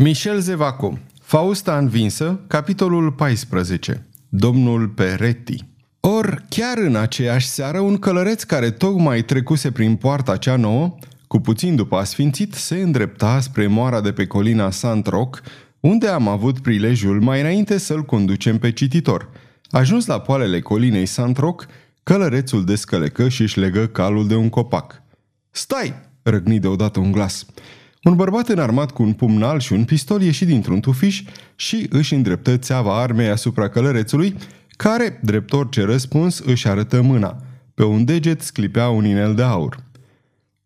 Michel Zevaco Fausta învinsă, capitolul 14 Domnul Peretti Or, chiar în aceeași seară, un călăreț care tocmai trecuse prin poarta cea nouă, cu puțin după asfințit, se îndrepta spre moara de pe colina Sant-Roc, unde am avut prilejul mai înainte să-l conducem pe cititor. Ajuns la poalele colinei Sant-Roc, călărețul descălecă și își legă calul de un copac. Stai!" răgni deodată un glas. Un bărbat înarmat cu un pumnal și un pistol ieși dintr-un tufiș și își îndreptă țeava armei asupra călărețului, care, drept orice răspuns, își arătă mâna. Pe un deget sclipea un inel de aur.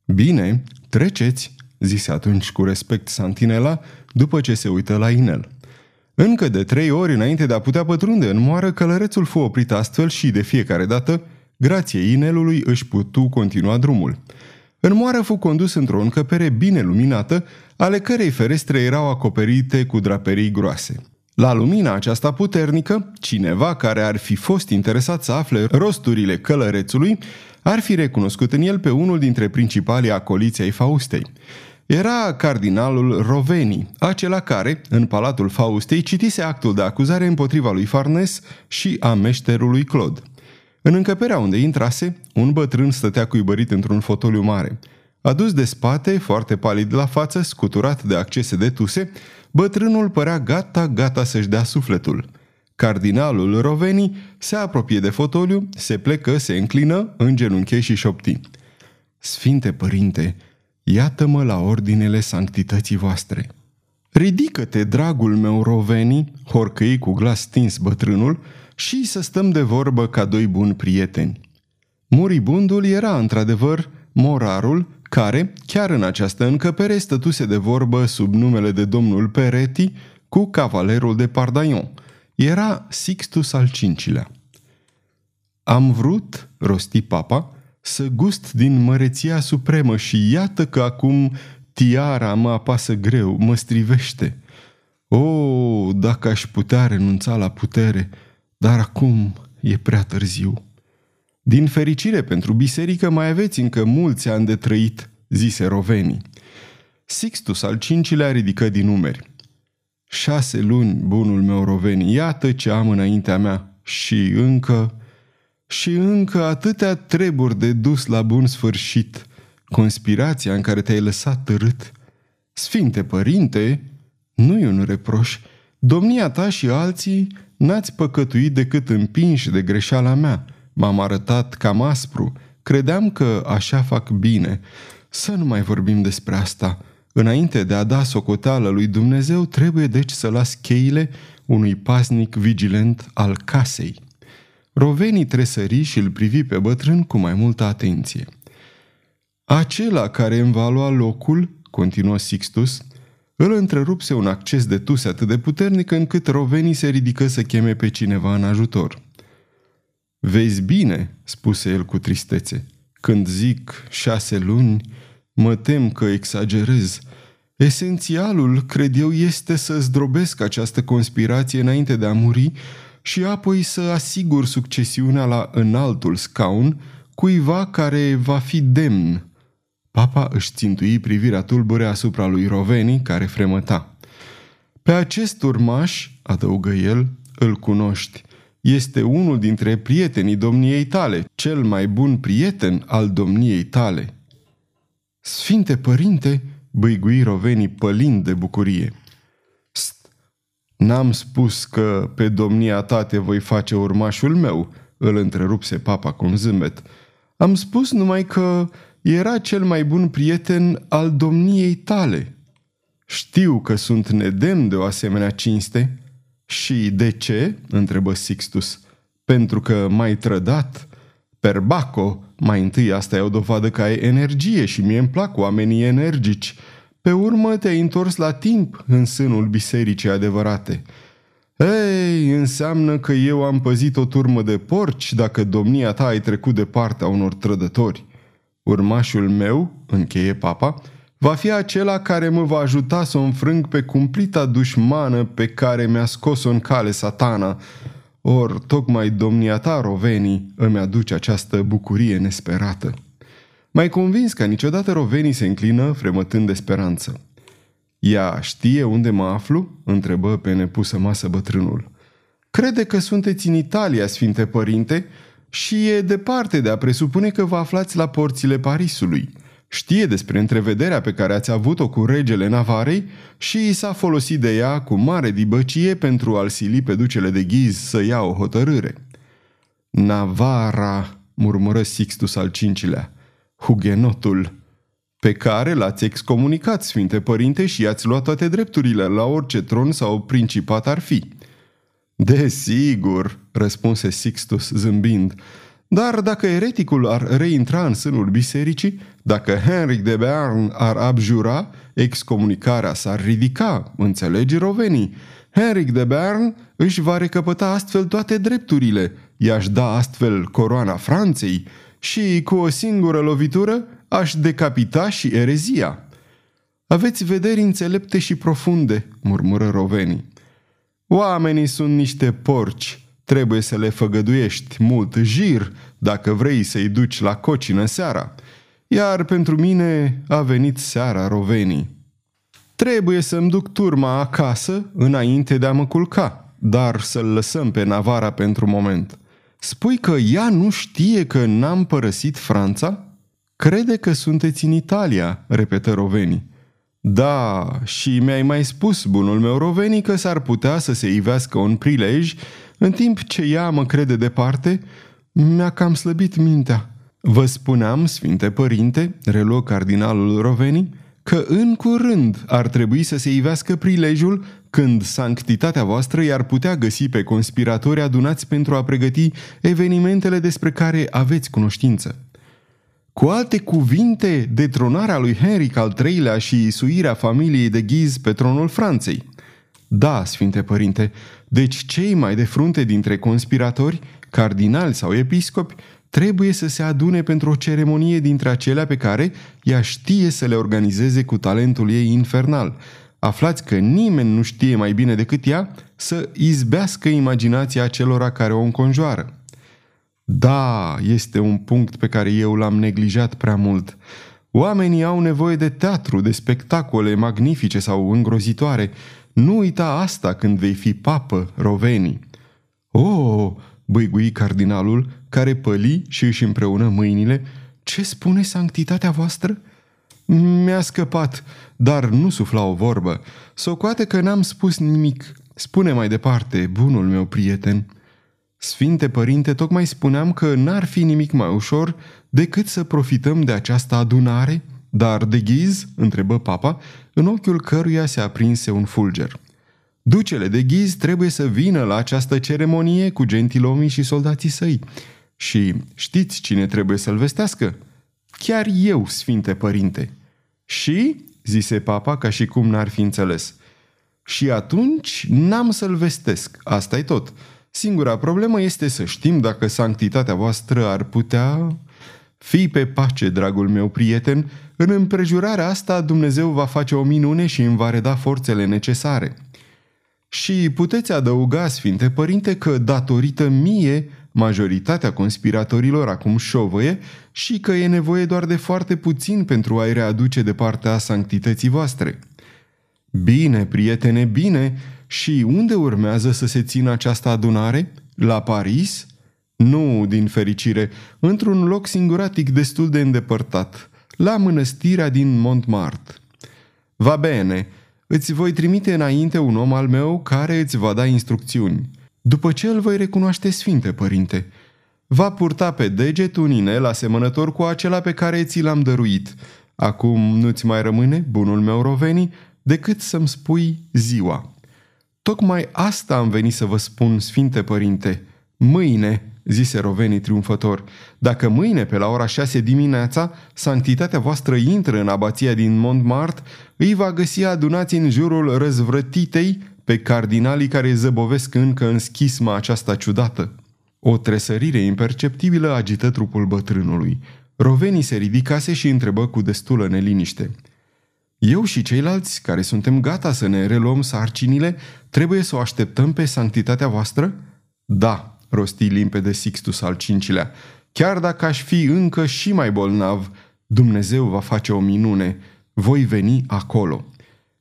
Bine, treceți, zise atunci cu respect Santinela, după ce se uită la inel. Încă de trei ori înainte de a putea pătrunde în moară, călărețul fu oprit astfel și, de fiecare dată, grație inelului își putu continua drumul. În moară fu condus într-o încăpere bine luminată, ale cărei ferestre erau acoperite cu draperii groase. La lumina aceasta puternică, cineva care ar fi fost interesat să afle rosturile călărețului, ar fi recunoscut în el pe unul dintre principalii acoliți ai Faustei. Era cardinalul Roveni, acela care, în palatul Faustei, citise actul de acuzare împotriva lui Farnes și a meșterului Claude. În încăperea unde intrase, un bătrân stătea cuibărit într-un fotoliu mare. Adus de spate, foarte palid la față, scuturat de accese de tuse, bătrânul părea gata, gata să-și dea sufletul. Cardinalul Roveni se apropie de fotoliu, se plecă, se înclină, în genunchi și șopti. Sfinte părinte, iată-mă la ordinele sanctității voastre. Ridică-te, dragul meu Roveni, horcăi cu glas stins bătrânul, și să stăm de vorbă ca doi buni prieteni. Muribundul era, într-adevăr, morarul care, chiar în această încăpere, stătuse de vorbă sub numele de domnul Peretti cu cavalerul de Pardaion. Era Sixtus al cincilea. Am vrut, rosti papa, să gust din măreția supremă și iată că acum tiara mă apasă greu, mă strivește. O, dacă aș putea renunța la putere, dar acum e prea târziu. Din fericire pentru biserică mai aveți încă mulți ani de trăit, zise Roveni. Sixtus al cincilea ridică din numeri. Șase luni, bunul meu Roveni, iată ce am înaintea mea și încă, și încă atâtea treburi de dus la bun sfârșit, conspirația în care te-ai lăsat târât. Sfinte părinte, nu-i un reproș, domnia ta și alții N-ați păcătuit decât împinși de greșeala mea. M-am arătat cam aspru. Credeam că așa fac bine. Să nu mai vorbim despre asta. Înainte de a da socoteală lui Dumnezeu, trebuie deci să las cheile unui pasnic vigilent al casei. Rovenii tresări și îl privi pe bătrân cu mai multă atenție. Acela care îmi va lua locul, continuă Sixtus, îl întrerupse un acces de tuse atât de puternic încât Rovenii se ridică să cheme pe cineva în ajutor. Vezi bine, spuse el cu tristețe. Când zic șase luni, mă tem că exagerez. Esențialul, cred eu, este să zdrobesc această conspirație înainte de a muri și apoi să asigur succesiunea la înaltul scaun cuiva care va fi demn Papa își țintui privirea tulbure asupra lui Roveni, care fremăta. Pe acest urmaș, adăugă el, îl cunoști. Este unul dintre prietenii domniei tale, cel mai bun prieten al domniei tale. Sfinte părinte, băigui Roveni pălind de bucurie. St, n-am spus că pe domnia ta te voi face urmașul meu, îl întrerupse papa cu un zâmbet. Am spus numai că era cel mai bun prieten al domniei tale. Știu că sunt nedemn de o asemenea cinste. Și de ce? întrebă Sixtus. Pentru că m-ai trădat? Perbaco, mai întâi asta e o dovadă că ai energie și mie îmi plac oamenii energici. Pe urmă te-ai întors la timp în sânul bisericii adevărate. Ei, înseamnă că eu am păzit o turmă de porci dacă domnia ta ai trecut de partea unor trădători. Urmașul meu, încheie papa, va fi acela care mă va ajuta să o înfrâng pe cumplita dușmană pe care mi-a scos-o în cale satana. Or, tocmai domnia ta, Rovenii, îmi aduce această bucurie nesperată. Mai convins ca niciodată Rovenii se înclină, fremătând de speranță. Ea știe unde mă aflu?" întrebă pe nepusă masă bătrânul. Crede că sunteți în Italia, Sfinte Părinte, și e departe de a presupune că vă aflați la porțile Parisului. Știe despre întrevederea pe care ați avut-o cu regele Navarei și s-a folosit de ea cu mare dibăcie pentru a-l sili pe ducele de ghiz să ia o hotărâre. Navara, murmură Sixtus al cincilea, hugenotul, pe care l-ați excomunicat, Sfinte Părinte, și i-ați luat toate drepturile la orice tron sau principat ar fi. Desigur, răspunse Sixtus zâmbind, dar dacă ereticul ar reintra în sânul bisericii, dacă Henric de Bern ar abjura, excomunicarea s-ar ridica, înțelegi rovenii. Henric de Bern își va recăpăta astfel toate drepturile, i-aș da astfel coroana Franței și, cu o singură lovitură, aș decapita și erezia. Aveți vederi înțelepte și profunde, murmură rovenii. Oamenii sunt niște porci, trebuie să le făgăduiești mult jir dacă vrei să-i duci la cocină seara. Iar pentru mine a venit seara rovenii. Trebuie să-mi duc turma acasă înainte de a mă culca, dar să-l lăsăm pe Navara pentru moment. Spui că ea nu știe că n-am părăsit Franța? Crede că sunteți în Italia, repetă Roveni. Da, și mi-ai mai spus, bunul meu Roveni, că s-ar putea să se ivească un prilej, în timp ce ea mă crede departe, mi-a cam slăbit mintea. Vă spuneam, Sfinte Părinte, reluă cardinalul Roveni, că în curând ar trebui să se ivească prilejul când sanctitatea voastră i-ar putea găsi pe conspiratori adunați pentru a pregăti evenimentele despre care aveți cunoștință. Cu alte cuvinte, detronarea lui Henric al III-lea și suirea familiei de Ghiz pe tronul Franței. Da, Sfinte Părinte, deci cei mai de frunte dintre conspiratori, cardinali sau episcopi, trebuie să se adune pentru o ceremonie dintre acelea pe care ea știe să le organizeze cu talentul ei infernal. Aflați că nimeni nu știe mai bine decât ea să izbească imaginația celora care o înconjoară. Da, este un punct pe care eu l-am neglijat prea mult. Oamenii au nevoie de teatru, de spectacole magnifice sau îngrozitoare. Nu uita asta când vei fi papă, rovenii. Oh, băigui cardinalul, care păli și își împreună mâinile. Ce spune sanctitatea voastră? Mi-a scăpat, dar nu sufla o vorbă. Socoate că n-am spus nimic. Spune mai departe, bunul meu prieten. Sfinte Părinte, tocmai spuneam că n-ar fi nimic mai ușor decât să profităm de această adunare, dar de ghiz, întrebă papa, în ochiul căruia se aprinse un fulger. Ducele de ghiz trebuie să vină la această ceremonie cu gentilomii și soldații săi. Și știți cine trebuie să-l vestească? Chiar eu, Sfinte Părinte. Și, zise papa ca și cum n-ar fi înțeles. Și atunci n-am să-l vestesc, asta e tot. Singura problemă este să știm dacă sanctitatea voastră ar putea... Fii pe pace, dragul meu prieten, în împrejurarea asta Dumnezeu va face o minune și îmi va reda forțele necesare. Și puteți adăuga, Sfinte Părinte, că datorită mie majoritatea conspiratorilor acum șovăie și că e nevoie doar de foarte puțin pentru a-i readuce de partea sanctității voastre. Bine, prietene, bine, și unde urmează să se țină această adunare? La Paris? Nu, din fericire, într-un loc singuratic destul de îndepărtat, la mănăstirea din Montmartre. Va bene, îți voi trimite înainte un om al meu care îți va da instrucțiuni. După ce îl voi recunoaște sfinte, părinte, va purta pe deget un inel asemănător cu acela pe care ți l-am dăruit. Acum nu-ți mai rămâne, bunul meu Roveni, decât să-mi spui ziua. Tocmai asta am venit să vă spun, Sfinte Părinte. Mâine, zise Rovenii triumfător, dacă mâine pe la ora șase dimineața sanctitatea voastră intră în abația din Montmartre, îi va găsi adunați în jurul răzvrătitei pe cardinalii care zăbovesc încă în schisma aceasta ciudată. O tresărire imperceptibilă agită trupul bătrânului. Rovenii se ridicase și întrebă cu destulă neliniște – eu și ceilalți care suntem gata să ne reluăm sarcinile, trebuie să o așteptăm pe sanctitatea voastră? Da, rosti limpede Sixtus al cincilea. Chiar dacă aș fi încă și mai bolnav, Dumnezeu va face o minune. Voi veni acolo.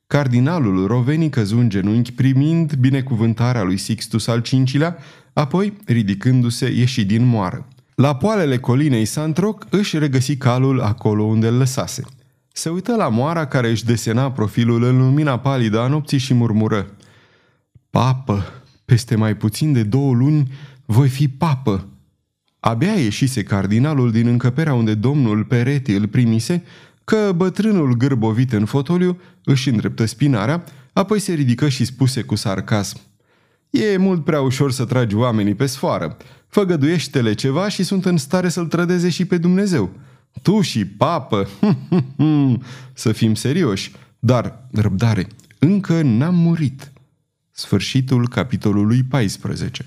Cardinalul Roveni căzu în genunchi primind binecuvântarea lui Sixtus al V-lea, apoi, ridicându-se, ieși din moară. La poalele colinei Santroc își regăsi calul acolo unde îl lăsase. Se uită la moara care își desena profilul în lumina palidă a nopții și murmură Papă, peste mai puțin de două luni voi fi papă. Abia ieșise cardinalul din încăperea unde domnul Pereti îl primise, că bătrânul gârbovit în fotoliu își îndreptă spinarea, apoi se ridică și spuse cu sarcasm. E mult prea ușor să tragi oamenii pe sfoară. Făgăduiește-le ceva și sunt în stare să-l trădeze și pe Dumnezeu. Tu și papă, să fim serioși, dar, răbdare, încă n-am murit. Sfârșitul capitolului 14